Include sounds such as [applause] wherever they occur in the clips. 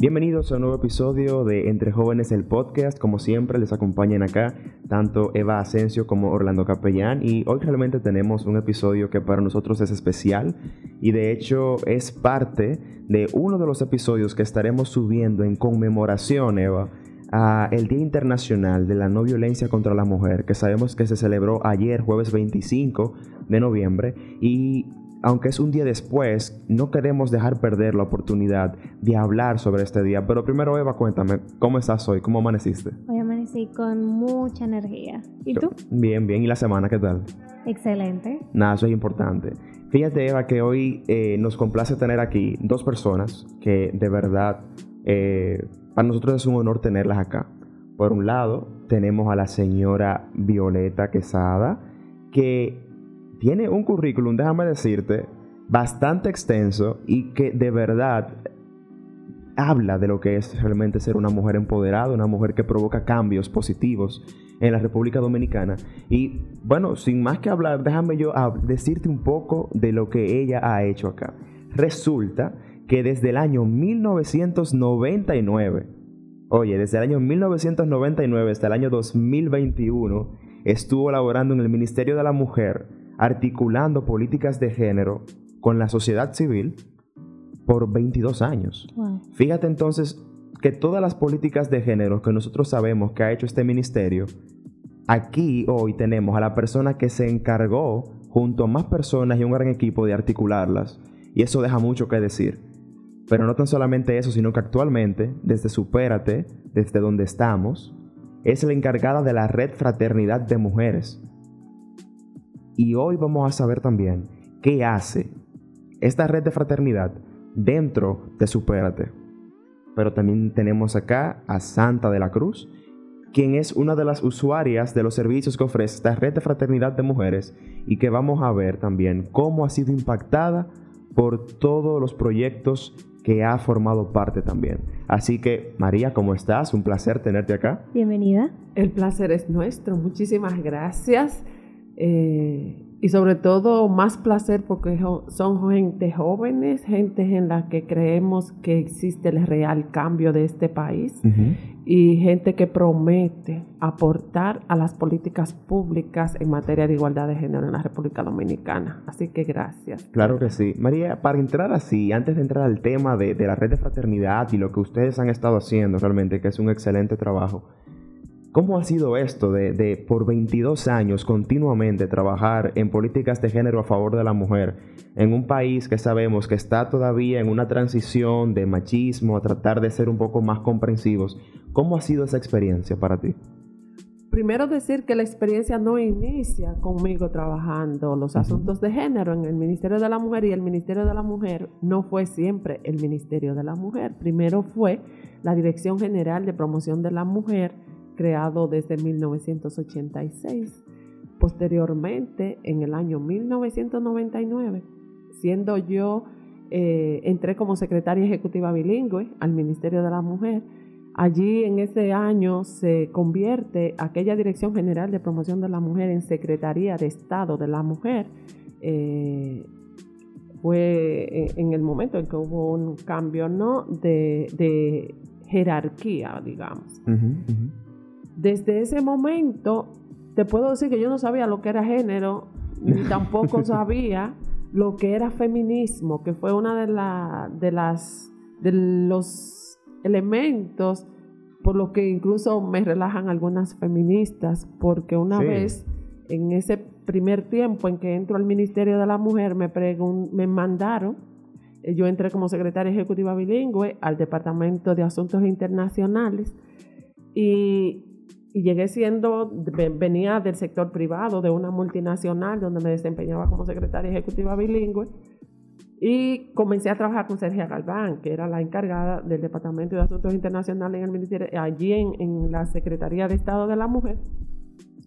Bienvenidos a un nuevo episodio de Entre Jóvenes el Podcast. Como siempre, les acompañan acá tanto Eva Asensio como Orlando Capellán. Y hoy realmente tenemos un episodio que para nosotros es especial y de hecho es parte de uno de los episodios que estaremos subiendo en conmemoración, Eva, a el Día Internacional de la No Violencia contra la Mujer, que sabemos que se celebró ayer, jueves 25 de noviembre. Y aunque es un día después, no queremos dejar perder la oportunidad de hablar sobre este día. Pero primero, Eva, cuéntame, ¿cómo estás hoy? ¿Cómo amaneciste? Hoy amanecí con mucha energía. ¿Y tú? Bien, bien. ¿Y la semana qué tal? Excelente. Nada, eso es importante. Fíjate, Eva, que hoy eh, nos complace tener aquí dos personas que de verdad eh, para nosotros es un honor tenerlas acá. Por un lado, tenemos a la señora Violeta Quesada, que tiene un currículum, déjame decirte, bastante extenso y que de verdad habla de lo que es realmente ser una mujer empoderada, una mujer que provoca cambios positivos en la República Dominicana. Y bueno, sin más que hablar, déjame yo decirte un poco de lo que ella ha hecho acá. Resulta que desde el año 1999, oye, desde el año 1999 hasta el año 2021, estuvo laborando en el Ministerio de la Mujer articulando políticas de género con la sociedad civil por 22 años. Fíjate entonces que todas las políticas de género que nosotros sabemos que ha hecho este ministerio, aquí hoy tenemos a la persona que se encargó junto a más personas y un gran equipo de articularlas. Y eso deja mucho que decir. Pero no tan solamente eso, sino que actualmente, desde Supérate, desde donde estamos, es la encargada de la red Fraternidad de Mujeres, y hoy vamos a saber también qué hace esta red de fraternidad dentro de Supérate. Pero también tenemos acá a Santa de la Cruz, quien es una de las usuarias de los servicios que ofrece esta red de fraternidad de mujeres y que vamos a ver también cómo ha sido impactada por todos los proyectos que ha formado parte también. Así que, María, ¿cómo estás? Un placer tenerte acá. Bienvenida. El placer es nuestro. Muchísimas gracias. Eh, y sobre todo más placer porque son gente jóvenes, gente en la que creemos que existe el real cambio de este país y gente que promete aportar a las políticas públicas en materia de igualdad de género en la República Dominicana. Así que gracias. Claro que sí. María, para entrar así, antes de entrar al tema de, de la red de fraternidad y lo que ustedes han estado haciendo realmente, que es un excelente trabajo, ¿Cómo ha sido esto de, por 22 años continuamente trabajar en políticas de género a favor de la mujer en un país que sabemos que está todavía en una transición de machismo a tratar de ser un poco más comprensivos? ¿Cómo ha sido esa experiencia para ti? Primero decir que la experiencia no inicia conmigo trabajando los asuntos de género en el Ministerio de la Mujer y el Ministerio de la Mujer no fue siempre el Ministerio de la Mujer. Primero fue la Dirección General de Promoción de la Mujer creado desde 1986. Posteriormente, en el año 1999, siendo yo, eh, entré como secretaria ejecutiva bilingüe al Ministerio de la Mujer. Allí en ese año se convierte aquella Dirección General de Promoción de la Mujer en Secretaría de Estado de la Mujer. Eh, fue en el momento en que hubo un cambio ¿no? de, jerarquía, digamos. Desde ese momento, te puedo decir que yo no sabía lo que era género, ni [laughs] tampoco sabía lo que era feminismo, que fue una de, de las de los elementos por lo que incluso me relajan algunas feministas, porque una vez en ese primer tiempo en que entro al Ministerio de la Mujer me, me mandaron, eh, yo entré como secretaria ejecutiva bilingüe al Departamento de Asuntos Internacionales y y llegué siendo, venía del sector privado, de una multinacional donde me desempeñaba como secretaria ejecutiva bilingüe y comencé a trabajar con Sergio Galván, que era la encargada del Departamento de Asuntos Internacionales en el Ministerio, allí en, en la Secretaría de Estado de la Mujer.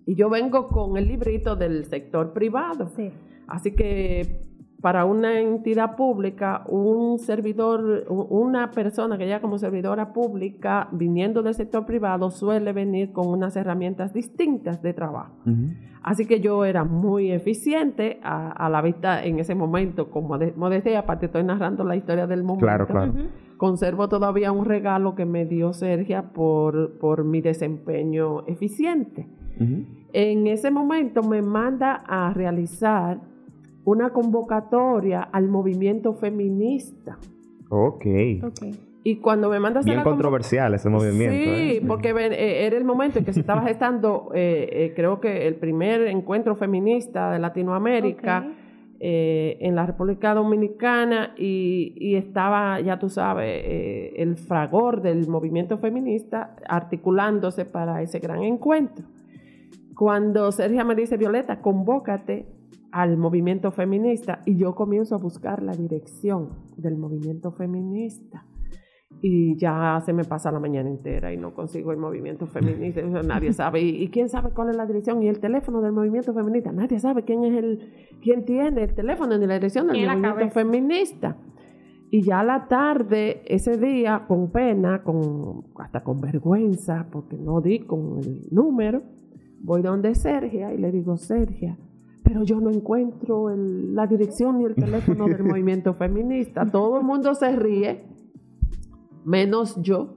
Y yo vengo con el librito del sector privado. Sí. Así que para una entidad pública, un servidor, una persona que llega como servidora pública viniendo del sector privado suele venir con unas herramientas distintas de trabajo. Así que yo era muy eficiente a, la vista en ese momento, como decía, aparte estoy narrando la historia del momento. Claro, claro. conservo todavía un regalo que me dio Sergia por, por mi desempeño eficiente. En ese momento me manda a realizar una convocatoria al movimiento feminista. Ok. Y cuando me mandas Bien controversial ese movimiento. Sí, ¿eh? porque eh, era el momento en que se estaba [laughs] gestando, eh, creo que el primer encuentro feminista de Latinoamérica en la República Dominicana y, y estaba, ya tú sabes, el fragor del movimiento feminista articulándose para ese gran encuentro. Cuando Sergio me dice, Violeta, convócate al movimiento feminista y yo comienzo a buscar la dirección del movimiento feminista. Y ya se me pasa la mañana entera y no consigo el movimiento feminista, nadie [laughs] sabe, ¿Y, quién sabe cuál es la dirección y el teléfono del movimiento feminista, nadie sabe quién es el, quién tiene el teléfono ni la dirección del movimiento feminista. Y ya a la tarde, ese día, con pena, con, hasta con vergüenza, porque no di con el número, voy donde Sergia y le digo, Sergia, pero yo no encuentro la dirección ni el teléfono del [laughs] movimiento feminista. Todo el mundo se ríe menos yo.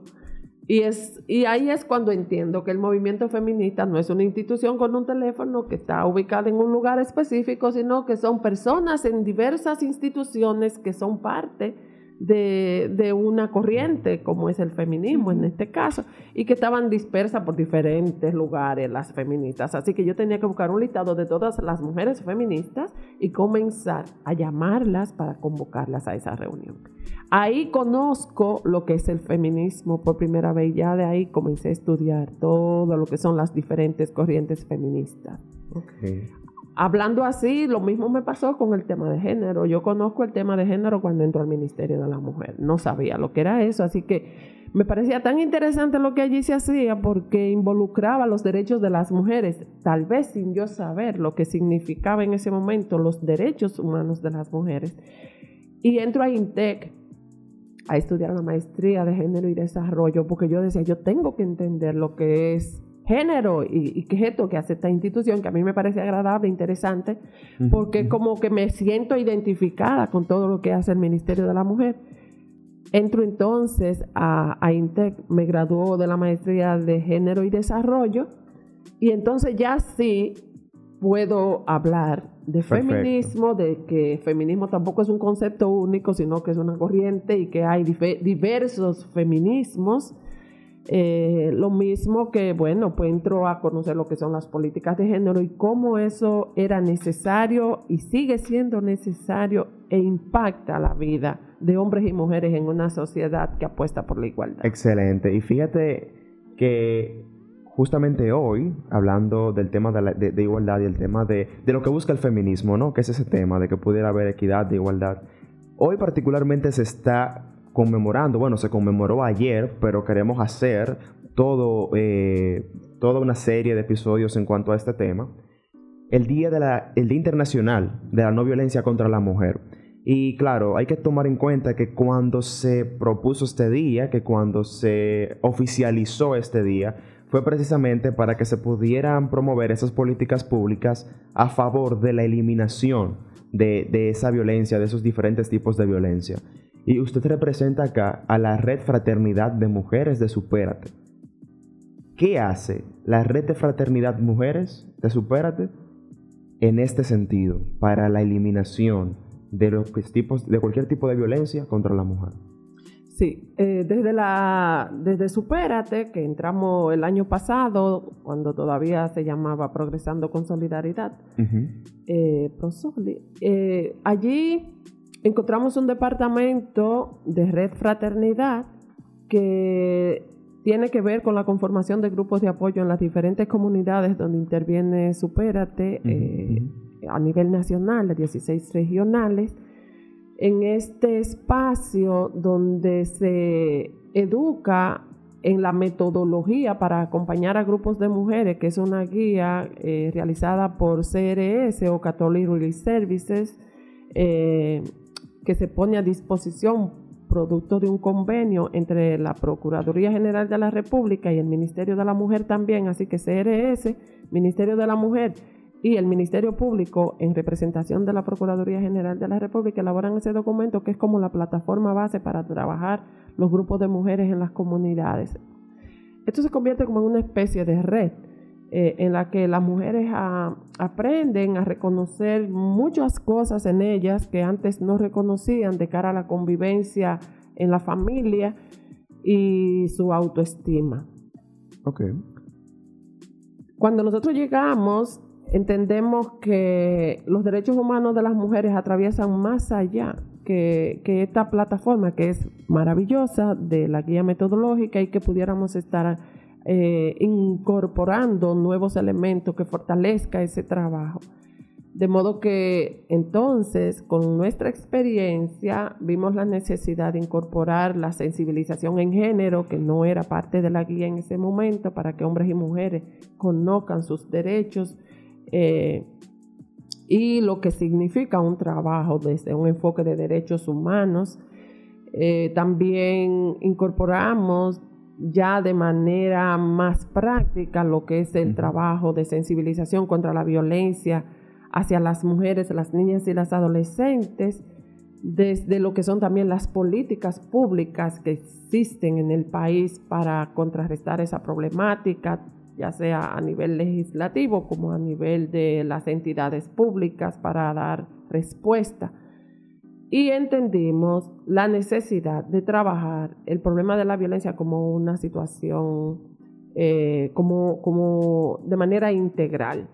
Y, es, y ahí es cuando entiendo que el movimiento feminista no es una institución con un teléfono que está ubicada en un lugar específico, sino que son personas en diversas instituciones que son parte de, una corriente, como es el feminismo en este caso, y que estaban dispersas por diferentes lugares las feministas. Así que yo tenía que buscar un listado de todas las mujeres feministas y comenzar a llamarlas para convocarlas a esa reunión. Ahí conozco lo que es el feminismo por primera vez, ya de ahí comencé a estudiar todo lo que son las diferentes corrientes feministas. Okay. Hablando así, lo mismo me pasó con el tema de género. Yo conozco el tema de género cuando entró al Ministerio de la Mujer. No sabía lo que era eso, así que me parecía tan interesante lo que allí se hacía porque involucraba los derechos de las mujeres, tal vez sin yo saber lo que significaba en ese momento los derechos humanos de las mujeres. Y entro a INTEC a estudiar la maestría de género y desarrollo porque yo decía, yo tengo que entender lo que es género y, qué es esto que hace esta institución que a mí me parece agradable, interesante, porque como que me siento identificada con todo lo que hace el Ministerio de la Mujer. Entro entonces a, a INTEC, me graduó de la maestría de género y desarrollo y entonces ya sí puedo hablar de feminismo, de que feminismo tampoco es un concepto único, sino que es una corriente y que hay diversos feminismos eh, lo mismo que, bueno, pues entró a conocer lo que son las políticas de género y cómo eso era necesario y sigue siendo necesario e impacta la vida de hombres y mujeres en una sociedad que apuesta por la igualdad. Excelente. Y fíjate que justamente hoy, hablando del tema de, de igualdad y el tema de, de, lo que busca el feminismo, ¿no? Que es ese tema de que pudiera haber equidad, de igualdad. Hoy particularmente se está conmemorando, bueno, se conmemoró ayer, pero queremos hacer todo, eh, toda una serie de episodios en cuanto a este tema. El día, de la, el día Internacional de la No Violencia contra la Mujer. Y claro, hay que tomar en cuenta que cuando se propuso este día, que cuando se oficializó este día, fue precisamente para que se pudieran promover esas políticas públicas a favor de la eliminación de, de esa violencia, de esos diferentes tipos de violencia. Y usted representa acá a la Red Fraternidad de Mujeres de Supérate. ¿Qué hace la Red de Fraternidad Mujeres de Supérate en este sentido para la eliminación de, los tipos, de cualquier tipo de violencia contra la mujer? Sí, eh, desde, la, desde Supérate, que entramos el año pasado, cuando todavía se llamaba Progresando con Solidaridad, eh, eh, allí encontramos un departamento de red fraternidad que tiene que ver con la conformación de grupos de apoyo en las diferentes comunidades donde interviene Supérate eh, a nivel nacional, las 16 regionales. En este espacio donde se educa en la metodología para acompañar a grupos de mujeres, que es una guía eh, realizada por CRS o Catholic Relief Services, eh, que se pone a disposición producto de un convenio entre la Procuraduría General de la República y el Ministerio de la Mujer también, así que CRS, Ministerio de la Mujer y el Ministerio Público, en representación de la Procuraduría General de la República, elaboran ese documento que es como la plataforma base para trabajar los grupos de mujeres en las comunidades. Esto se convierte como en una especie de red eh, en la que las mujeres aprenden a reconocer muchas cosas en ellas que antes no reconocían de cara a la convivencia en la familia y su autoestima. Ok. Cuando nosotros llegamos, entendemos que los derechos humanos de las mujeres atraviesan más allá que, esta plataforma que es maravillosa de la guía metodológica y que pudiéramos estar eh, incorporando nuevos elementos que fortalezca ese trabajo. De modo que entonces, con nuestra experiencia, vimos la necesidad de incorporar la sensibilización en género, que no era parte de la guía en ese momento, para que hombres y mujeres conozcan sus derechos eh, y lo que significa un trabajo desde un enfoque de derechos humanos. Eh, también incorporamos ya de manera más práctica lo que es el trabajo de sensibilización contra la violencia hacia las mujeres, las niñas y las adolescentes, desde lo que son también las políticas públicas que existen en el país para contrarrestar esa problemática, ya sea a nivel legislativo como a nivel de las entidades públicas para dar respuesta. Y entendimos la necesidad de trabajar el problema de la violencia como una situación, eh, como, como de manera integral.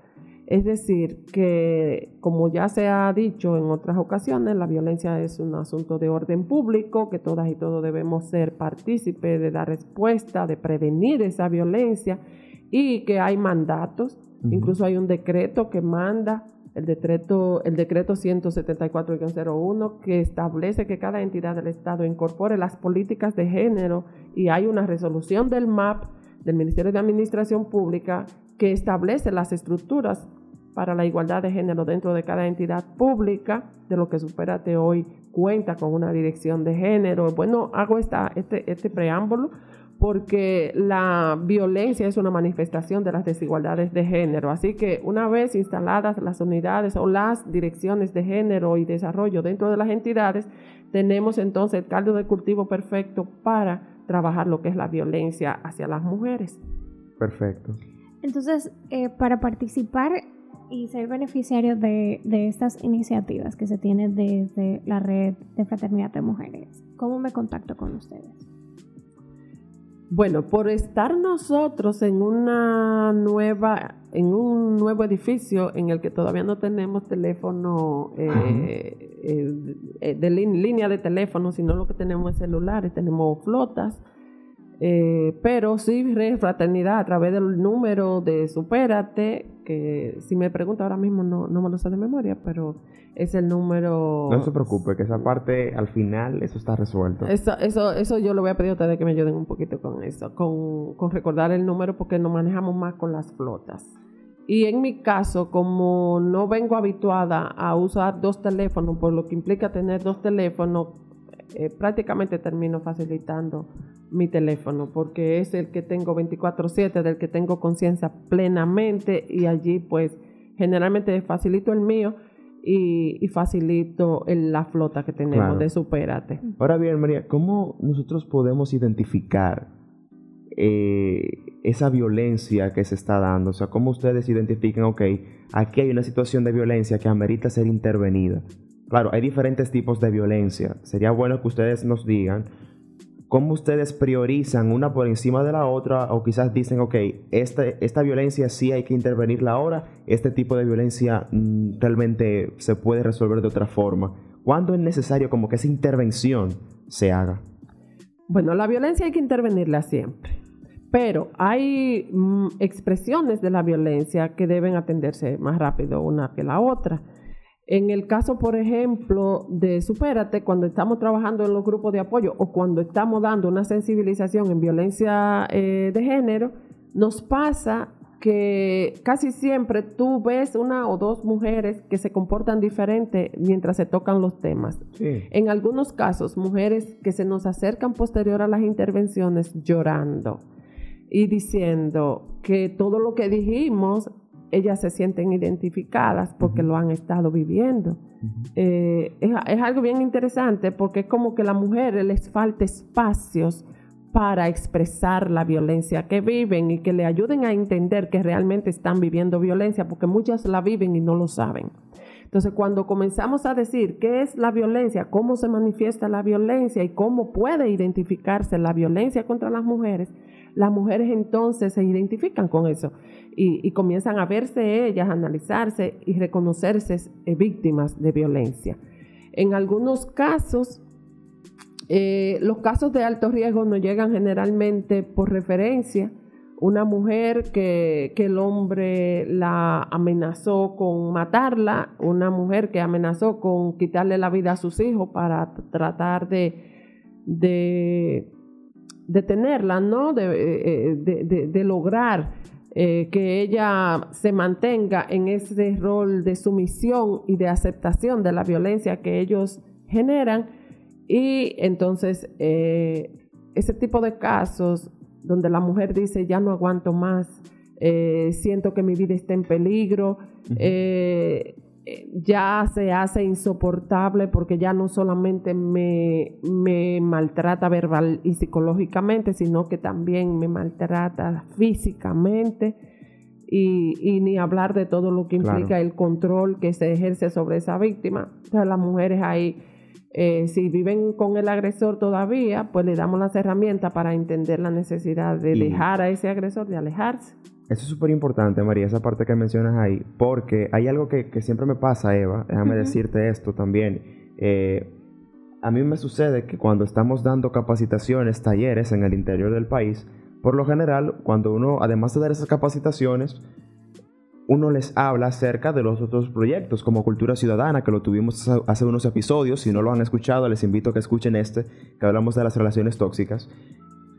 Es decir, que como ya se ha dicho en otras ocasiones, la violencia es un asunto de orden público, que todas y todos debemos ser partícipes de dar respuesta, de prevenir esa violencia y que hay mandatos, incluso hay un decreto que manda, el decreto, el decreto 174-01, que establece que cada entidad del Estado incorpore las políticas de género y hay una resolución del MAP, del Ministerio de Administración Pública, que establece las estructuras para la igualdad de género dentro de cada entidad pública, de lo que Superate hoy cuenta con una dirección de género. Bueno, hago esta, este, este preámbulo porque la violencia es una manifestación de las desigualdades de género. Así que una vez instaladas las unidades o las direcciones de género y desarrollo dentro de las entidades, tenemos entonces el caldo de cultivo perfecto para trabajar lo que es la violencia hacia las mujeres. Perfecto. Entonces, eh, para participar y ser beneficiario de, de, estas iniciativas que se tienen desde la red de fraternidad de mujeres, ¿cómo me contacto con ustedes? Bueno, por estar nosotros en una nueva, en un nuevo edificio en el que todavía no tenemos teléfono eh, eh, de línea de teléfono, sino lo que tenemos es celulares, tenemos flotas eh, pero sí, fraternidad a través del número de Supérate, que si me pregunta ahora mismo no, no me lo sé de memoria, pero es el número... No se preocupe, que esa parte al final, eso está resuelto. Eso, eso, eso yo le voy a pedir a ustedes que me ayuden un poquito con eso, con, con recordar el número porque nos manejamos más con las flotas. Y en mi caso, como no vengo habituada a usar dos teléfonos, por lo que implica tener dos teléfonos, eh, prácticamente termino facilitando mi teléfono porque es el que tengo 24/7, del que tengo conciencia plenamente y allí pues generalmente facilito el mío y, facilito la flota que tenemos de Supérate. Ahora bien, María, ¿cómo nosotros podemos identificar eh, esa violencia que se está dando? O sea, ¿cómo ustedes identifican, ok, aquí hay una situación de violencia que amerita ser intervenida? Claro, hay diferentes tipos de violencia. Sería bueno que ustedes nos digan cómo ustedes priorizan una por encima de la otra o quizás dicen, ok, esta, esta violencia sí hay que intervenirla ahora, este tipo de violencia mm, realmente se puede resolver de otra forma. ¿Cuándo es necesario como que esa intervención se haga? Bueno, la violencia hay que intervenirla siempre, pero hay mm, expresiones de la violencia que deben atenderse más rápido una que la otra. En el caso, por ejemplo, de Supérate, cuando estamos trabajando en los grupos de apoyo o cuando estamos dando una sensibilización en violencia eh, de género, nos pasa que casi siempre tú ves una o dos mujeres que se comportan diferente mientras se tocan los temas. En algunos casos, mujeres que se nos acercan posterior a las intervenciones llorando y diciendo que todo lo que dijimos ellas se sienten identificadas porque lo han estado viviendo. Eh, es, es, algo bien interesante porque es como que a las mujeres les falta espacios para expresar la violencia que viven y que le ayuden a entender que realmente están viviendo violencia, porque muchas la viven y no lo saben. Entonces, cuando comenzamos a decir qué es la violencia, cómo se manifiesta la violencia y cómo puede identificarse la violencia contra las mujeres, las mujeres entonces se identifican con eso y, comienzan a verse ellas, analizarse y reconocerse eh, víctimas de violencia. En algunos casos, eh, los casos de alto riesgo nos llegan generalmente por referencia. Una mujer que, el hombre la amenazó con matarla, una mujer que amenazó con quitarle la vida a sus hijos para tratar de detenerla, ¿no? De, eh, eh, lograr que ella se mantenga en ese rol de sumisión y de aceptación de la violencia que ellos generan y entonces, eh, ese tipo de casos donde la mujer dice, ya no aguanto más, eh, siento que mi vida está en peligro, eh, ya se hace insoportable porque ya no solamente me, maltrata verbal y psicológicamente, sino que también me maltrata físicamente. Y, ni hablar de todo lo que implica el control que se ejerce sobre esa víctima. Entonces las mujeres ahí eh, si viven con el agresor todavía, pues le damos las herramientas para entender la necesidad de dejar a ese agresor, de alejarse. Eso es súper importante, María, esa parte que mencionas ahí, porque hay algo que, siempre me pasa, Eva, déjame decirte esto también. Eh, a mí me sucede que cuando estamos dando capacitaciones, talleres en el interior del país, por lo general, cuando uno, además de dar esas capacitaciones, uno les habla acerca de los otros proyectos como Cultura Ciudadana, que lo tuvimos hace unos episodios. Si no lo han escuchado, les invito a que escuchen este, que hablamos de las relaciones tóxicas.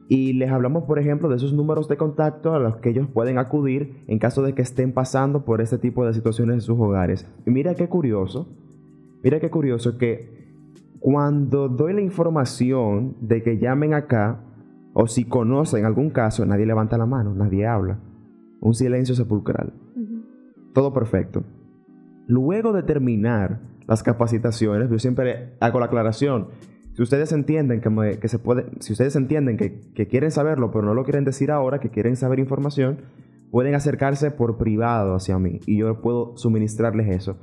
Y les hablamos, por ejemplo, de esos números de contacto a los que ellos pueden acudir en caso de que estén pasando por este tipo de situaciones en sus hogares. Y mira qué curioso, mira qué curioso que cuando doy la información de que llamen acá, o si conocen algún caso, nadie levanta la mano, nadie habla. Un silencio sepulcral todo perfecto. Luego de terminar las capacitaciones, yo siempre hago la aclaración. Si ustedes entienden que, se puede, si ustedes entienden que, quieren saberlo, pero no lo quieren decir ahora, que quieren saber información, pueden acercarse por privado hacia mí y yo puedo suministrarles eso.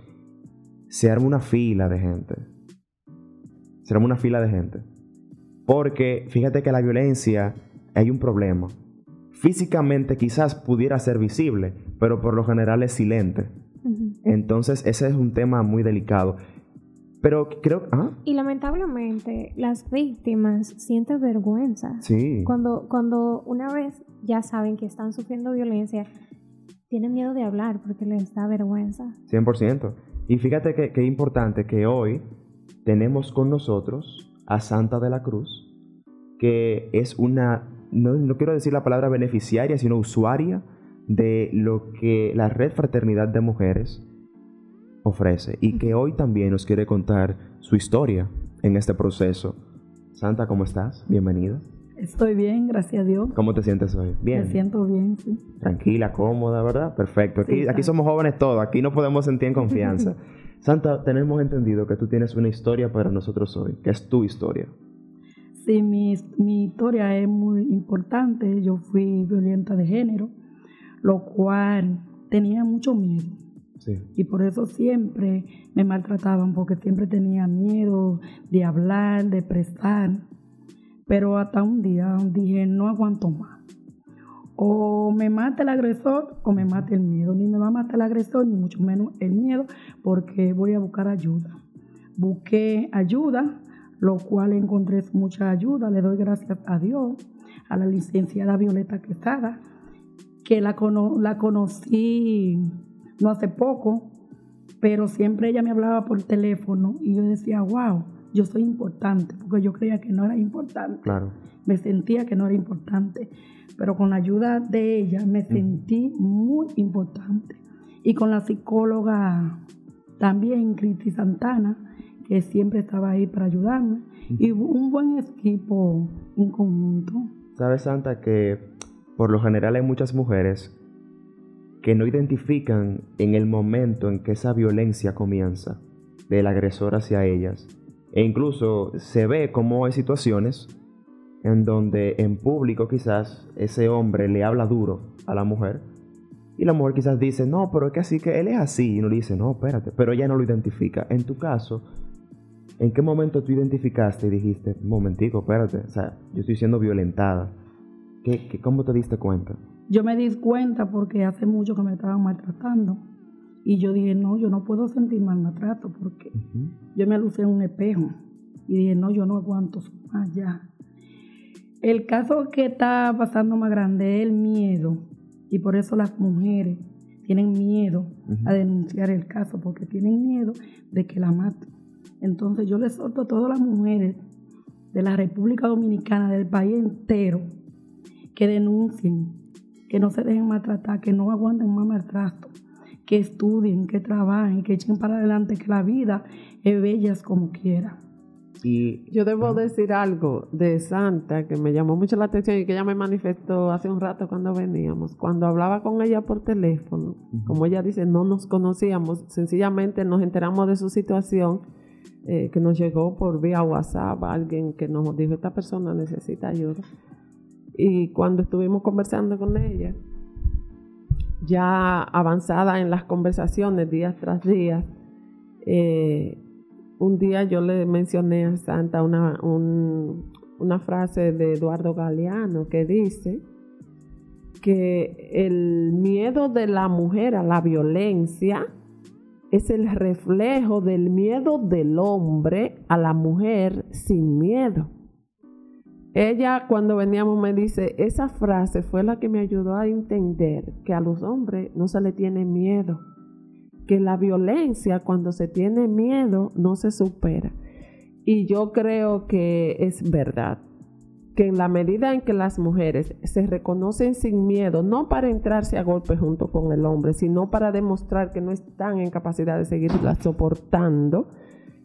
Se arma una fila de gente. Se arma una fila de gente. Porque fíjate que la violencia hay un problema. Físicamente quizás pudiera ser visible, pero por lo general es silente. Entonces ese es un tema muy delicado. Pero creo... ¿ah? Y lamentablemente las víctimas sienten vergüenza. Sí. Cuando, cuando una vez ya saben que están sufriendo violencia, tienen miedo de hablar porque les da vergüenza. 100%. Y fíjate que, que importante que hoy tenemos con nosotros a Santa de la Cruz, que es una no, quiero decir la palabra beneficiaria, sino usuaria de lo que la Red Fraternidad de Mujeres ofrece y que hoy también nos quiere contar su historia en este proceso. Santa, ¿cómo estás? Bienvenida. Estoy bien, gracias a Dios. ¿Cómo te sientes hoy? Bien. Me siento bien, sí. Tranquila, cómoda, ¿verdad? Perfecto. Aquí, aquí somos jóvenes todos, aquí no podemos sentir en confianza. [laughs] Santa, tenemos entendido que tú tienes una historia para nosotros hoy, que es tu historia. Sí, mi, historia es muy importante. Yo fui violenta de género, lo cual tenía mucho miedo. Y por eso siempre me maltrataban, porque siempre tenía miedo de hablar, de prestar. Pero hasta un día dije, no aguanto más. O me mata el agresor o me mata el miedo. Ni me va a matar el agresor, ni mucho menos el miedo, porque voy a buscar ayuda. Busqué ayuda lo cual encontré mucha ayuda. Le doy gracias a Dios, a la licenciada Violeta Quesada, que la, la conocí no hace poco, pero siempre ella me hablaba por teléfono y yo decía, wow, yo soy importante, porque yo creía que no era importante. Claro. Me sentía que no era importante, pero con la ayuda de ella me sentí muy importante. Y con la psicóloga también, Cristi Santana, que siempre estaba ahí para ayudarme. Y un buen equipo en conjunto. Sabes, Santa, que por lo general hay muchas mujeres que no identifican en el momento en que esa violencia comienza del agresor hacia ellas. E incluso se ve como hay situaciones en donde en público quizás ese hombre le habla duro a la mujer y la mujer quizás dice, no, pero es que así que él es así. Y uno le dice, no, espérate, pero ella no lo identifica. En tu caso, ¿en qué momento tú identificaste y dijiste, momentico, espérate, o sea, yo estoy siendo violentada? ¿Qué, cómo te diste cuenta? Yo me di cuenta porque hace mucho que me estaban maltratando. Y yo dije, no, yo no puedo sentir mal maltrato porque yo me lucé en un espejo. Y dije, no, yo no aguanto más ya. El caso que está pasando más grande es el miedo. Y por eso las mujeres tienen miedo a denunciar el caso, porque tienen miedo de que la maten. Entonces yo les solto a todas las mujeres de la República Dominicana, del país entero, que denuncien, que no se dejen maltratar, que no aguanten más maltrato, que estudien, que trabajen, que echen para adelante, que la vida es bella como quiera. Yo debo decir algo de Santa que me llamó mucho la atención y que ella me manifestó hace un rato cuando veníamos. Cuando hablaba con ella por teléfono, como ella dice, no nos conocíamos, sencillamente nos enteramos de su situación eh, que nos llegó por vía WhatsApp, alguien que nos dijo, esta persona necesita ayuda. Y cuando estuvimos conversando con ella, ya avanzada en las conversaciones día tras día, eh, un día yo le mencioné a Santa una, una frase de Eduardo Galeano que dice que el miedo de la mujer a la violencia es el reflejo del miedo del hombre a la mujer sin miedo. Ella cuando veníamos me dice, esa frase fue la que me ayudó a entender que a los hombres no se le tiene miedo que la violencia cuando se tiene miedo no se supera. Y yo creo que es verdad, que en la medida en que las mujeres se reconocen sin miedo, no para entrarse a golpe junto con el hombre, sino para demostrar que no están en capacidad de seguirla soportando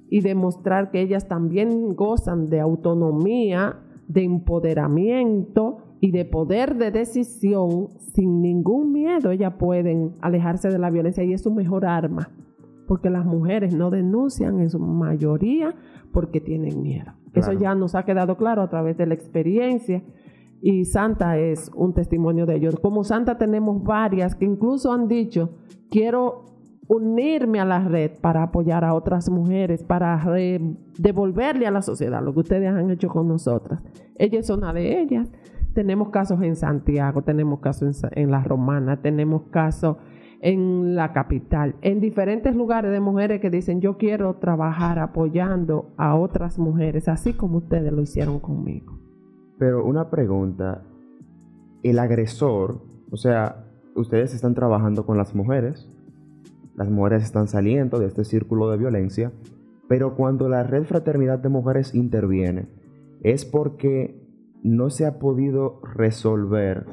y demostrar que ellas también gozan de autonomía, de empoderamiento y de poder de decisión, sin ningún miedo, ellas pueden alejarse de la violencia y es su mejor arma, porque las mujeres no denuncian en su mayoría porque tienen miedo. Eso ya nos ha quedado claro a través de la experiencia y Santa es un testimonio de ello. Como Santa tenemos varias que incluso han dicho, quiero unirme a la red para apoyar a otras mujeres, para devolverle a la sociedad lo que ustedes han hecho con nosotras. Ella es una de ellas. Tenemos casos en Santiago, tenemos casos en, La Romana, tenemos casos en la capital, en diferentes lugares de mujeres que dicen yo quiero trabajar apoyando a otras mujeres, así como ustedes lo hicieron conmigo. Pero una pregunta, el agresor, o sea, ustedes están trabajando con las mujeres, las mujeres están saliendo de este círculo de violencia, pero cuando la red Fraternidad de Mujeres interviene, es porque no se ha podido resolver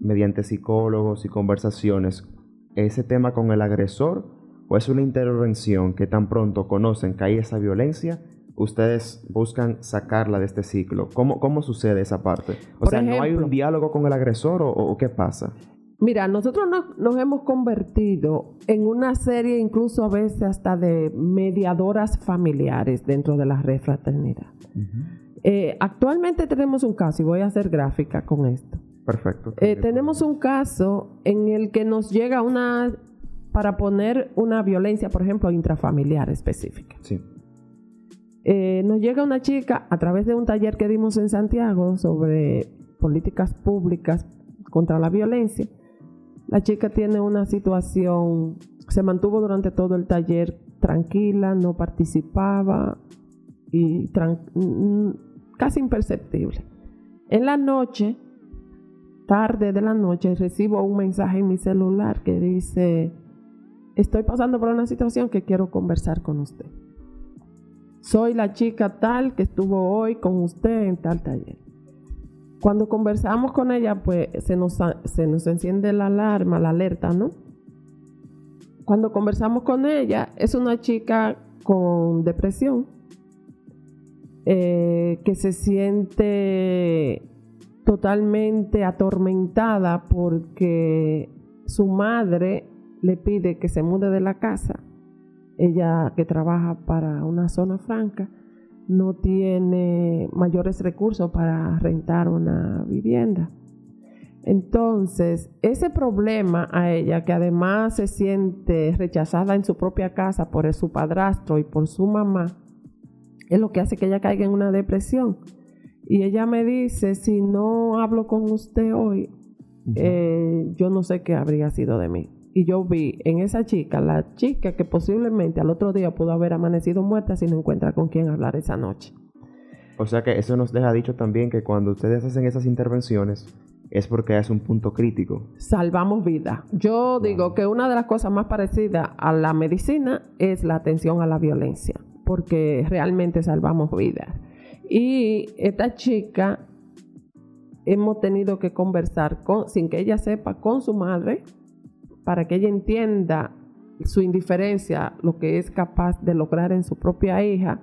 mediante psicólogos y conversaciones ese tema con el agresor o es una intervención que tan pronto conocen que hay esa violencia, ustedes buscan sacarla de este ciclo. ¿Cómo, cómo sucede esa parte? O sea, ¿no hay un diálogo con el agresor o, qué pasa? Mira, nosotros nos, hemos convertido en una serie incluso a veces hasta de mediadoras familiares dentro de la red fraternidad. Eh, actualmente tenemos un caso, y voy a hacer gráfica con esto. Perfecto. Eh, tenemos un caso en el que nos llega una, para poner una violencia, por ejemplo, intrafamiliar específica. Sí. Eh, nos llega una chica a través de un taller que dimos en Santiago sobre políticas públicas contra la violencia. La chica tiene una situación, se mantuvo durante todo el taller tranquila, no participaba y casi imperceptible. En la noche, tarde de la noche, recibo un mensaje en mi celular que dice, estoy pasando por una situación que quiero conversar con usted. Soy la chica tal que estuvo hoy con usted en tal taller. Cuando conversamos con ella, pues se nos, se nos enciende la alarma, la alerta, ¿no? Cuando conversamos con ella, es una chica con depresión, eh, que se siente totalmente atormentada porque su madre le pide que se mude de la casa. Ella que trabaja para una zona franca no tiene mayores recursos para rentar una vivienda. Entonces, ese problema a ella, que además se siente rechazada en su propia casa por su padrastro y por su mamá, es lo que hace que ella caiga en una depresión. Y ella me dice, si no hablo con usted hoy, eh, yo no sé qué habría sido de mí. Y yo vi en esa chica, la chica que posiblemente al otro día pudo haber amanecido muerta si no encuentra con quién hablar esa noche. O sea que eso nos deja dicho también que cuando ustedes hacen esas intervenciones es porque es un punto crítico. Salvamos vidas. Yo digo que una de las cosas más parecidas a la medicina es la atención a la violencia, porque realmente salvamos vidas. Y esta chica hemos tenido que conversar con, sin que ella sepa con su madre para que ella entienda su indiferencia, lo que es capaz de lograr en su propia hija,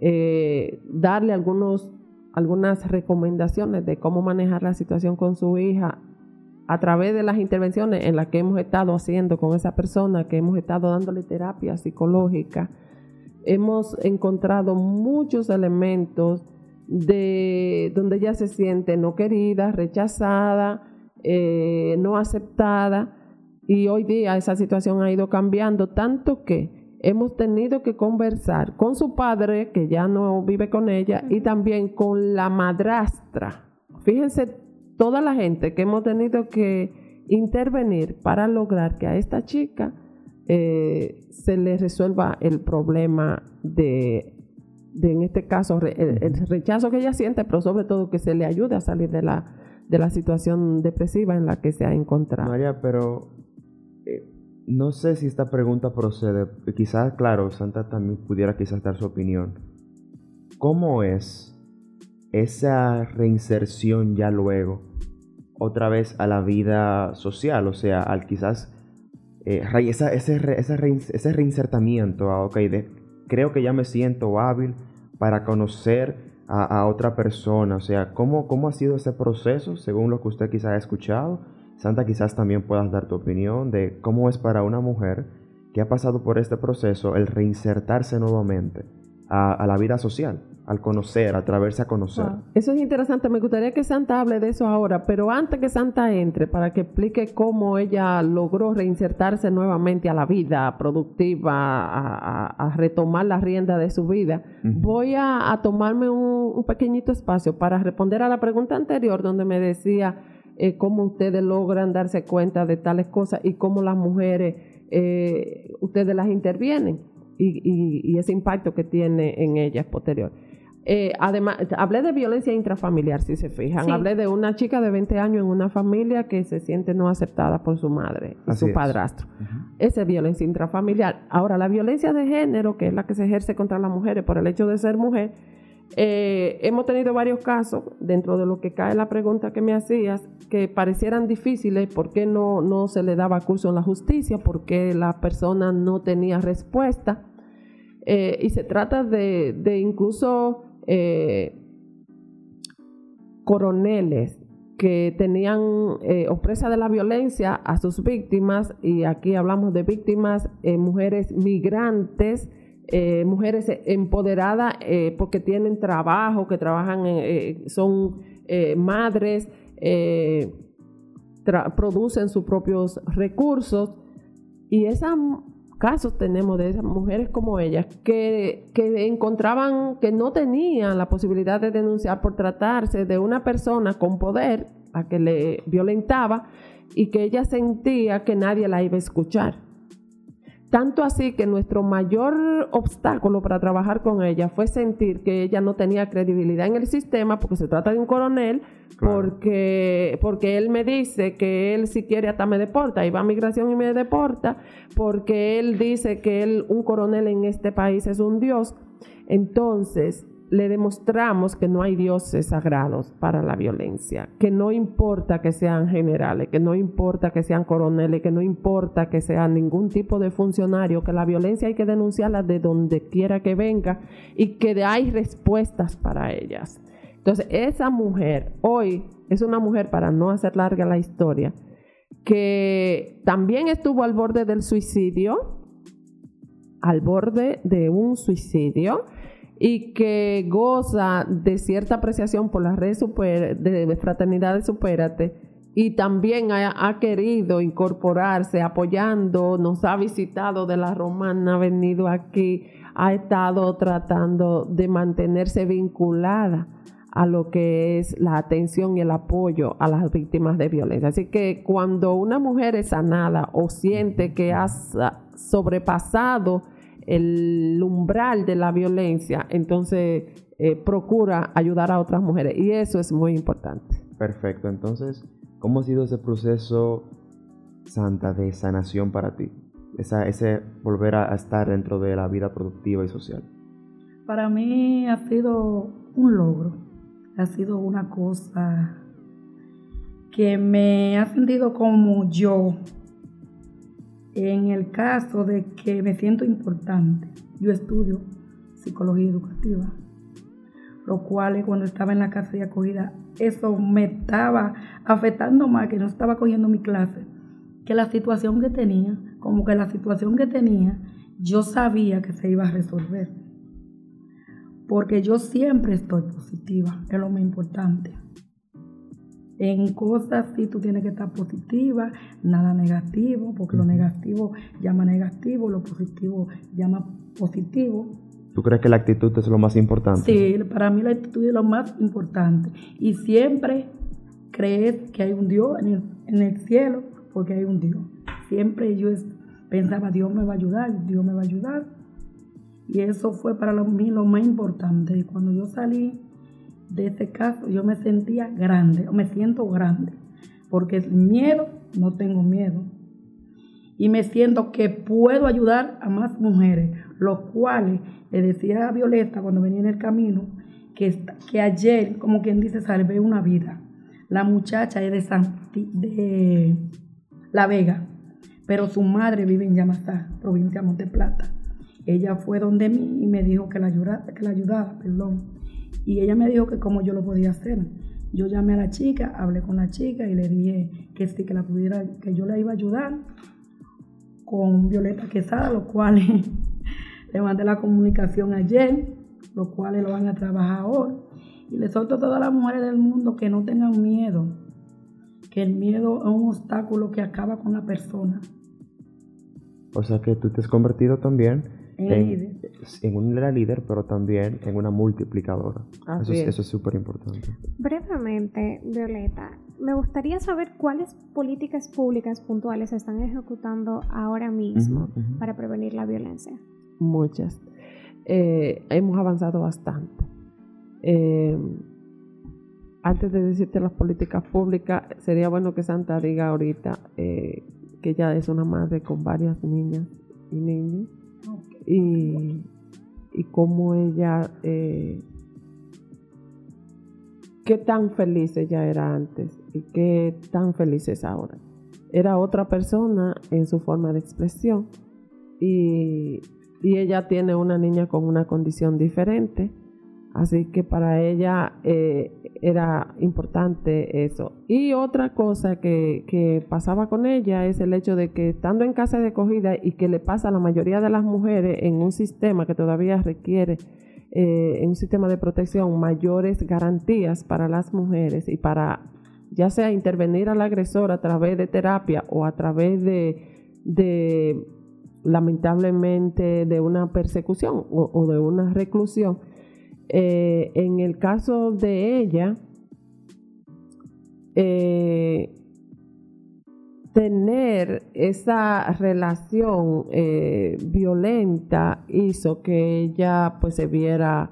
eh, darle algunos, algunas recomendaciones de cómo manejar la situación con su hija a través de las intervenciones en las que hemos estado haciendo con esa persona, que hemos estado dándole terapia psicológica, hemos encontrado muchos elementos de donde ella se siente no querida, rechazada, eh, no aceptada y hoy día esa situación ha ido cambiando tanto que hemos tenido que conversar con su padre, que ya no vive con ella, y también con la madrastra. Fíjense toda la gente que hemos tenido que intervenir para lograr que a esta chica eh, se le resuelva el problema de, en este caso, el, rechazo que ella siente, pero sobre todo que se le ayude a salir de la, de la situación depresiva en la que se ha encontrado. María, pero no sé si esta pregunta procede, quizás, claro, Santa también pudiera quizás dar su opinión. ¿Cómo es esa reinserción ya luego, otra vez a la vida social? O sea, al quizás eh, ese, ese, reinsertamiento, ah, ok, creo que ya me siento hábil para conocer a, a, otra persona. O sea, ¿cómo, ¿cómo ha sido ese proceso según lo que usted quizás ha escuchado? Santa, quizás también puedas dar tu opinión de cómo es para una mujer que ha pasado por este proceso el reinsertarse nuevamente a, la vida social, al conocer, a atreverse a conocer. Eso es interesante, me gustaría que Santa hable de eso ahora, pero antes que Santa entre, para que explique cómo ella logró reinsertarse nuevamente a la vida productiva, a, retomar la rienda de su vida, voy a, tomarme un, un pequeñito espacio para responder a la pregunta anterior donde me decía eh, cómo ustedes logran darse cuenta de tales cosas y cómo las mujeres, eh, ustedes las intervienen y, ese impacto que tiene en ellas posterior. Eh, además, hablé de violencia intrafamiliar, si se fijan. Hablé de una chica de 20 años en una familia que se siente no aceptada por su madre y su padrastro. Esa es violencia intrafamiliar. Ahora, la violencia de género, que es la que se ejerce contra las mujeres por el hecho de ser mujer, eh, hemos tenido varios casos, dentro de lo que cae la pregunta que me hacías, que parecieran difíciles, ¿por qué no, no se le daba curso en la justicia? ¿Por qué la persona no tenía respuesta? Eh, y se trata de, de incluso eh, coroneles que tenían eh, opresa de la violencia a sus víctimas, y aquí hablamos de víctimas, mujeres migrantes, eh, mujeres empoderadas eh, porque tienen trabajo, que trabajan, eh, son madres, producen sus propios recursos. Y esos casos tenemos de esas mujeres como ellas que, que encontraban que no tenían la posibilidad de denunciar por tratarse de una persona con poder a que le violentaba y que ella sentía que nadie la iba a escuchar. Tanto así que nuestro mayor obstáculo para trabajar con ella fue sentir que ella no tenía credibilidad en el sistema, porque se trata de un coronel, porque, porque él me dice que él si quiere hasta me deporta, y va a migración y me deporta, porque él dice que él, un coronel en este país es un dios. Entonces, le demostramos que no hay dioses sagrados para la violencia, que no importa que sean generales, que no importa que sean coroneles, que no importa que sean ningún tipo de funcionario, que la violencia hay que denunciarla de donde quiera que venga y que hay respuestas para ellas. Entonces, esa mujer hoy es una mujer, para no hacer larga la historia, que también estuvo al borde del suicidio, al borde de un suicidio, y que goza de cierta apreciación por la red de Fraternidad de Supérate y también ha, querido incorporarse apoyando, nos ha visitado de la Romana, ha venido aquí, ha estado tratando de mantenerse vinculada a lo que es la atención y el apoyo a las víctimas de violencia. Así que cuando una mujer es sanada o siente que ha sobrepasado el umbral de la violencia, entonces eh, procura ayudar a otras mujeres y eso es muy importante. Perfecto, entonces, ¿cómo ha sido ese proceso santa de sanación para ti? Esa, ese volver a estar dentro de la vida productiva y social. Para mí ha sido un logro ha sido una cosa que me ha sentido como yo en el caso de que me siento importante. Yo estudio psicología educativa, lo cual cuando estaba en la casa de acogida, eso me estaba afectando más, que no estaba cogiendo mi clase, que la situación que tenía, como que la situación que tenía, yo sabía que se iba a resolver porque yo siempre estoy positiva, es lo más importante. En cosas sí tú tienes que estar positiva, nada negativo, porque lo negativo llama negativo, lo positivo llama positivo. ¿Tú crees que la actitud es lo más importante? Sí, para mí la actitud es lo más importante. Y siempre crees que hay un Dios en el, en el cielo, porque hay un Dios. Siempre yo pensaba, Dios me va a ayudar, Dios me va a ayudar. Y eso fue para mí lo más importante. Y cuando yo salí de ese caso, yo me sentía grande, o me siento grande, porque el miedo, no tengo miedo. Y me siento que puedo ayudar a más mujeres, los cuales le decía a Violeta cuando venía en el camino, que, que ayer, como quien dice, salvé una vida. La muchacha es de, de La Vega, pero su madre vive en Yamasá, provincia de Monteplata. Ella fue donde mí y me dijo que la ayudara, que la ayudara, perdón. Y ella me dijo que cómo yo lo podía hacer. Yo llamé a la chica, hablé con la chica y le dije que sí, que la pudiera, que yo la iba a ayudar con Violeta Quesada, los cuales [laughs] le mandé la comunicación ayer, los cuales lo van a trabajar hoy. Y le solto a todas las mujeres del mundo que no tengan miedo, que el miedo es un obstáculo que acaba con la persona. O sea que tú te has convertido también en, en, una líder, pero también en una multiplicadora. eso, es, súper importante. Brevemente, Violeta, me gustaría saber cuáles políticas públicas puntuales se están ejecutando ahora mismo para prevenir la violencia. Muchas. Eh, hemos avanzado bastante. Eh, antes de decirte las políticas públicas, sería bueno que Santa diga ahorita eh, que ella es una madre con varias niñas y niños y, y cómo ella, eh, qué tan feliz ella era antes y qué tan feliz es ahora. Era otra persona en su forma de expresión y, y ella tiene una niña con una condición diferente Así que para ella eh, era importante eso. Y otra cosa que, pasaba con ella es el hecho de que estando en casa de acogida y que le pasa a la mayoría de las mujeres en un sistema que todavía requiere, eh, en un sistema de protección, mayores garantías para las mujeres y para ya sea intervenir al agresor a través de terapia o a través de, lamentablemente, de una persecución o de una reclusión eh, en el caso de ella, eh, tener esa relación eh, violenta hizo que ella pues se viera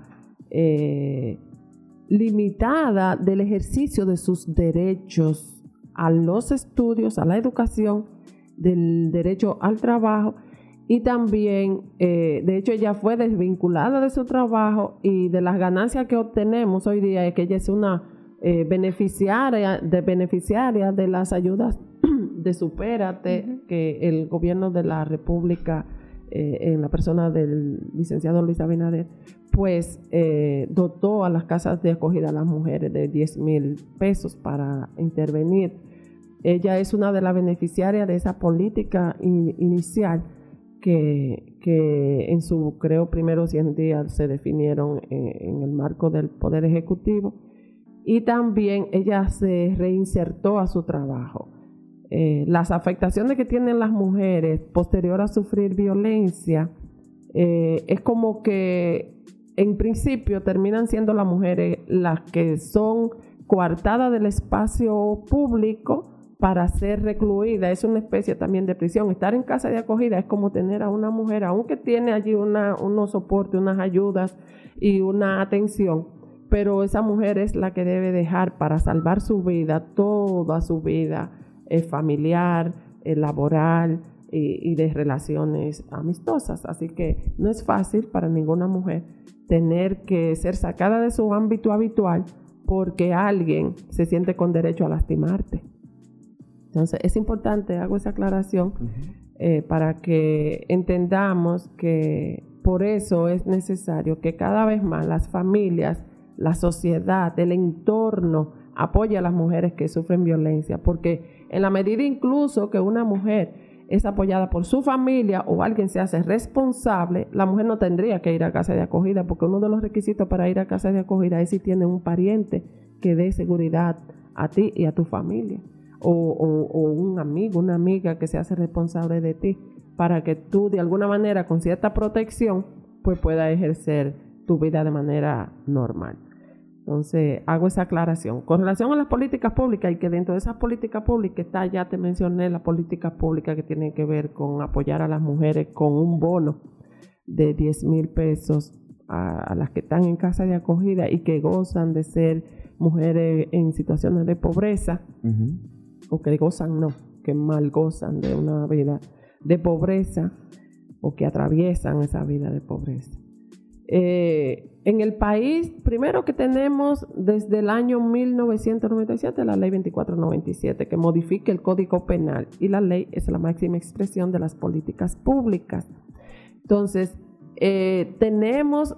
limitada del ejercicio de sus derechos a los estudios, a la educación, del derecho al trabajo y también, eh, de hecho, ella fue desvinculada de su trabajo y de las ganancias que obtenemos hoy día es que ella es una eh, beneficiaria, de beneficiaria de las ayudas [clears throat] de Supérate que el gobierno de la República, eh, en la persona del licenciado Luis Abinader, pues dotó a las casas de acogida a las mujeres de 10 mil pesos para intervenir. Ella es una de las beneficiarias de esa política inicial que, que, en su, creo, primeros 100 días se definieron en, el marco del Poder Ejecutivo. Y también ella se reinsertó a su trabajo. Eh, las afectaciones que tienen las mujeres posterior a sufrir violencia eh, es como que en principio terminan siendo las mujeres las que son coartadas del espacio público para ser recluida, es una especie también de prisión. Estar en casa de acogida es como tener a una mujer, aunque tiene allí una, unos soportes, unas ayudas y una atención, pero esa mujer es la que debe dejar para salvar su vida, toda su vida eh, familiar, eh, laboral y, y de relaciones amistosas. Así que no es fácil para ninguna mujer tener que ser sacada de su ámbito habitual porque alguien se siente con derecho a lastimarte. Entonces, es importante, hago esa aclaración, eh, para que entendamos que por eso es necesario que cada vez más las familias, la sociedad, el entorno apoye a las mujeres que sufren violencia, porque en la medida incluso que una mujer es apoyada por su familia o alguien se hace responsable, la mujer no tendría que ir a casa de acogida, porque uno de los requisitos para ir a casa de acogida es si tiene un pariente que dé seguridad a ti y a tu familia o, un amigo, una amiga que se hace responsable de ti para que tú de alguna manera con cierta protección pues puedas ejercer tu vida de manera normal. Entonces, hago esa aclaración. Con relación a las políticas públicas, y que dentro de esas políticas públicas está, ya te mencioné, la política pública que tiene que ver con apoyar a las mujeres con un bono de 10 mil pesos a, las que están en casa de acogida y que gozan de ser mujeres en situaciones de pobreza o que gozan, no, que mal gozan de una vida de pobreza o que atraviesan esa vida de pobreza. Eh, en el país, primero que tenemos desde el año 1997 la ley 2497 que modifica el Código Penal y la ley es la máxima expresión de las políticas públicas. Entonces, eh, tenemos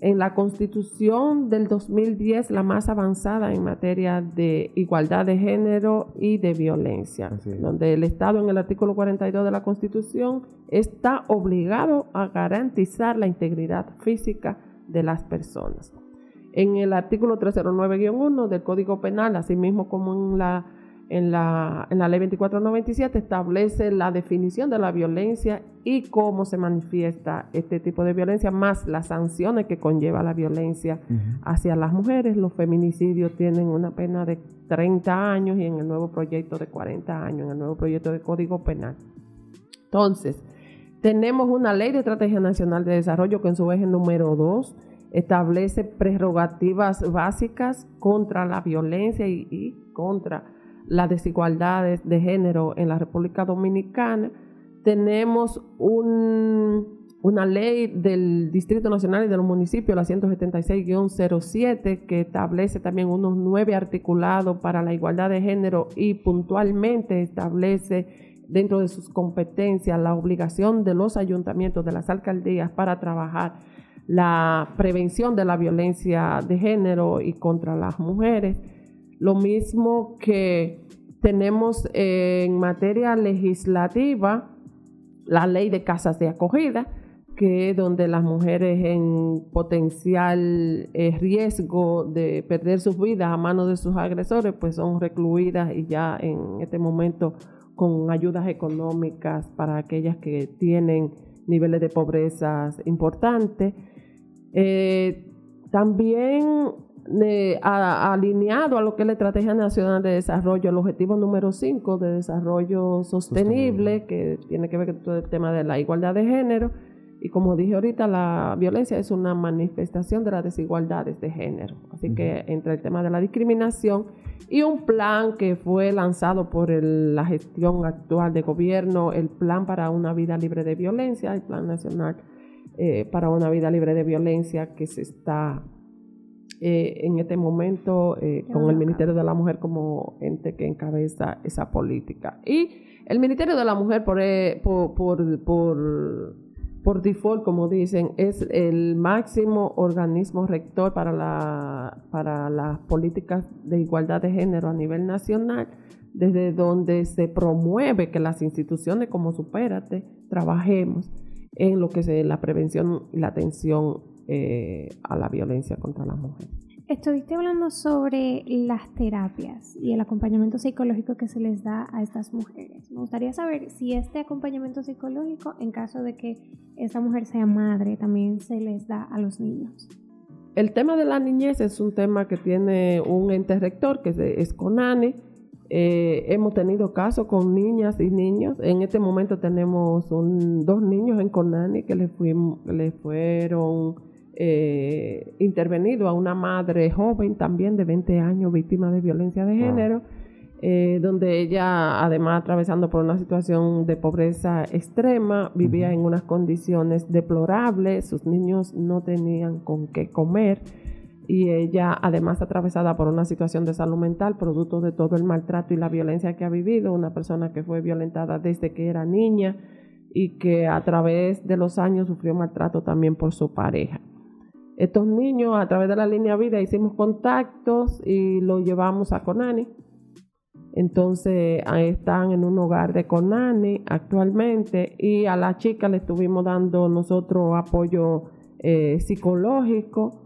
en la constitución del 2010 la más avanzada en materia de igualdad de género y de violencia, donde el Estado en el artículo 42 de la constitución está obligado a garantizar la integridad física de las personas. En el artículo 309-1 del Código Penal, así mismo como en la en la, en la ley 2497 establece la definición de la violencia y cómo se manifiesta este tipo de violencia, más las sanciones que conlleva la violencia hacia las mujeres. Los feminicidios tienen una pena de 30 años y en el nuevo proyecto de 40 años, en el nuevo proyecto de Código Penal. Entonces, tenemos una ley de estrategia nacional de desarrollo que en su eje número 2 establece prerrogativas básicas contra la violencia y, y contra las desigualdades de género en la República Dominicana. Tenemos una ley del Distrito Nacional y de los municipios, la 176-07, que establece también unos nueve articulados para la igualdad de género y puntualmente establece dentro de sus competencias la obligación de los ayuntamientos, de las alcaldías, para trabajar la prevención de la violencia de género y contra las mujeres. Lo mismo que tenemos en materia legislativa la ley de casas de acogida, que es donde las mujeres en potencial eh, riesgo de perder sus vidas a manos de sus agresores, pues son recluidas y ya en este momento con ayudas económicas para aquellas que tienen niveles de pobreza importantes. Eh, también alineado a lo que es la Estrategia Nacional de Desarrollo, el objetivo número 5 de desarrollo sostenible, que tiene que ver con todo el tema de la igualdad de género. Y como dije ahorita, la violencia es una manifestación de las desigualdades de género. Así que entre el tema de la discriminación y un plan que fue lanzado por la gestión actual de gobierno, el plan para una vida libre de violencia, el plan nacional eh, para una vida libre de violencia que se está eh, en este momento eh, con el Ministerio de la Mujer como ente que encabeza esa política. Y el Ministerio de la Mujer, por, eh, por, por, por, default, como dicen, es el máximo organismo rector para, la, para las políticas de igualdad de género a nivel nacional, desde donde se promueve que las instituciones como Supérate trabajemos en lo que es la prevención y la atención eh, a la violencia contra la mujer. Estuviste hablando sobre las terapias y el acompañamiento psicológico que se les da a estas mujeres. Me gustaría saber si este acompañamiento psicológico, en caso de que esta mujer sea madre, también se les da a los niños. El tema de la niñez es un tema que tiene un ente rector, que es CONANE. Eh, hemos tenido casos con niñas y niños. En este momento tenemos dos niños en CONANE que le, le fueron eh, intervenido a una madre joven también de 20 años víctima de violencia de género, eh, donde ella, además atravesando por una situación de pobreza extrema, vivía en unas condiciones deplorables, sus niños no tenían con qué comer y ella además atravesada por una situación de salud mental producto de todo el maltrato y la violencia que ha vivido, una persona que fue violentada desde que era niña y que a través de los años sufrió maltrato también por su pareja. Estos niños a través de la línea vida hicimos contactos y los llevamos a Conani. Entonces ahí están en un hogar de Conani actualmente y a la chica le estuvimos dando nosotros apoyo eh, psicológico.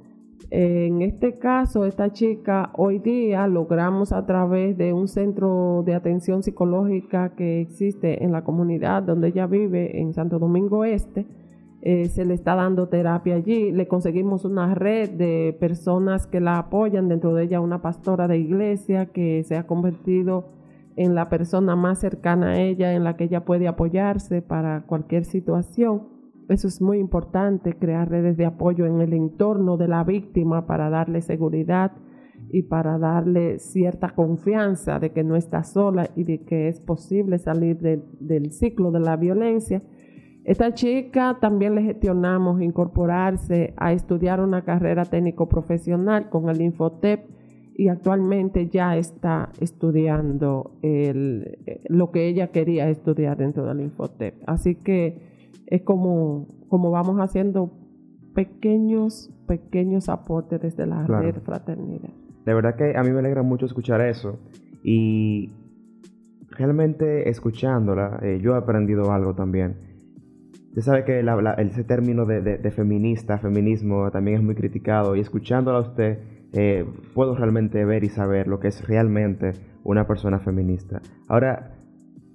En este caso, esta chica hoy día logramos a través de un centro de atención psicológica que existe en la comunidad donde ella vive, en Santo Domingo Este, eh, se le está dando terapia allí. Le conseguimos una red de personas que la apoyan, dentro de ella una pastora de iglesia que se ha convertido en la persona más cercana a ella, en la que ella puede apoyarse para cualquier situación. Eso es muy importante, crear redes de apoyo en el entorno de la víctima para darle seguridad y para darle cierta confianza de que no está sola y de que es posible salir del ciclo de la violencia esta chica también le gestionamos incorporarse a estudiar una carrera técnico profesional con el Infotep y actualmente ya está estudiando lo que ella quería estudiar dentro del Infotep. Así que es como, como vamos haciendo pequeños, pequeños aportes desde la red fraternidad. De verdad que a mí me alegra mucho escuchar eso y realmente escuchándola eh, yo he aprendido algo también Usted sabe que ese término de, feminista, feminismo, también es muy criticado y escuchándolo a usted eh, puedo realmente ver y saber lo que es realmente una persona feminista. Ahora,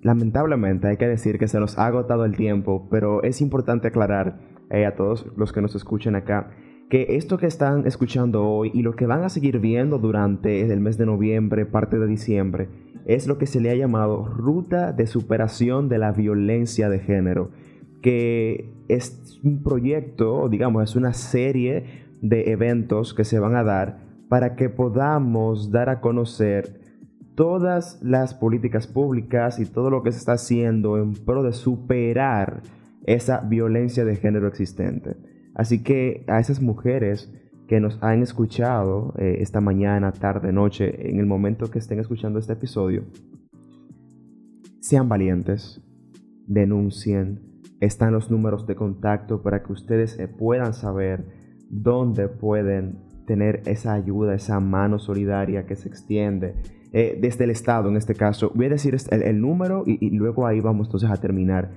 lamentablemente hay que decir que se nos ha agotado el tiempo, pero es importante aclarar eh, a todos los que nos escuchen acá que esto que están escuchando hoy y lo que van a seguir viendo durante el mes de noviembre, parte de diciembre, es lo que se le ha llamado ruta de superación de la violencia de género que es un proyecto, digamos, es una serie de eventos que se van a dar para que podamos dar a conocer todas las políticas públicas y todo lo que se está haciendo en pro de superar esa violencia de género existente. Así que a esas mujeres que nos han escuchado eh, esta mañana, tarde, noche, en el momento que estén escuchando este episodio, sean valientes, denuncien, están los números de contacto para que ustedes eh, puedan saber dónde pueden tener esa ayuda, esa mano solidaria que se extiende eh, desde el Estado en este caso. Voy a decir el, número y, luego ahí vamos entonces a terminar.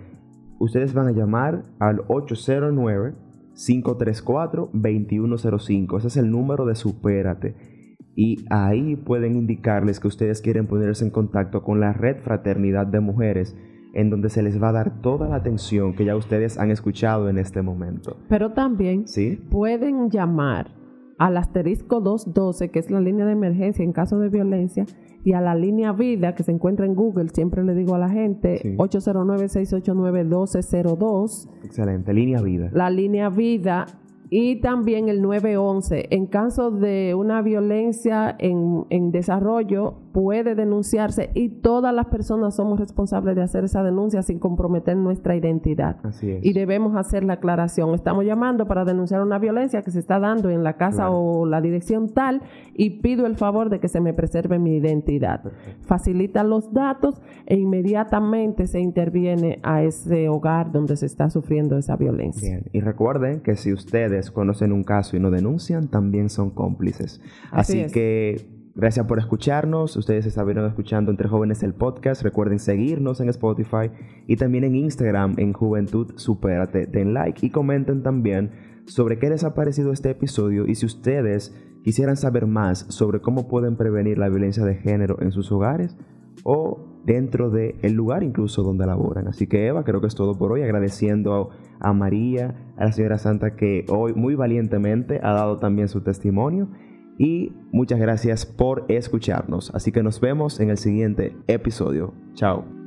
Ustedes van a llamar al 809 534 2105. Ese es el número de Supérate. Y ahí pueden indicarles que ustedes quieren ponerse en contacto con la Red Fraternidad de Mujeres en donde se les va a dar toda la atención que ya ustedes han escuchado en este momento. Pero también pueden llamar al asterisco 212, que es la línea de emergencia en caso de violencia, y a la línea vida que se encuentra en Google, siempre le digo a la gente, 809-689-1202. Excelente, línea vida. La línea vida y también el 911. En caso de una violencia en, en, desarrollo, puede denunciarse y todas las personas somos responsables de hacer esa denuncia sin comprometer nuestra identidad. Así es. Y debemos hacer la aclaración. Estamos llamando para denunciar una violencia que se está dando en la casa o la dirección tal y pido el favor de que se me preserve mi identidad. Facilita los datos e inmediatamente se interviene a ese hogar donde se está sufriendo esa violencia. Bien. Y recuerden que si ustedes conocen un caso y no denuncian, también son cómplices. Así, que Gracias por escucharnos. Ustedes estuvieron escuchando Entre Jóvenes el podcast. Recuerden seguirnos en Spotify y también en Instagram en Juventud Supérate. Den like y comenten también sobre qué les ha parecido este episodio y si ustedes quisieran saber más sobre cómo pueden prevenir la violencia de género en sus hogares o dentro del lugar incluso donde laboran. Así que Eva, creo que es todo por hoy, agradeciendo a María, a la señora Santa que hoy muy valientemente ha dado también su testimonio y muchas gracias por escucharnos. Así que nos vemos en el siguiente episodio. Chao.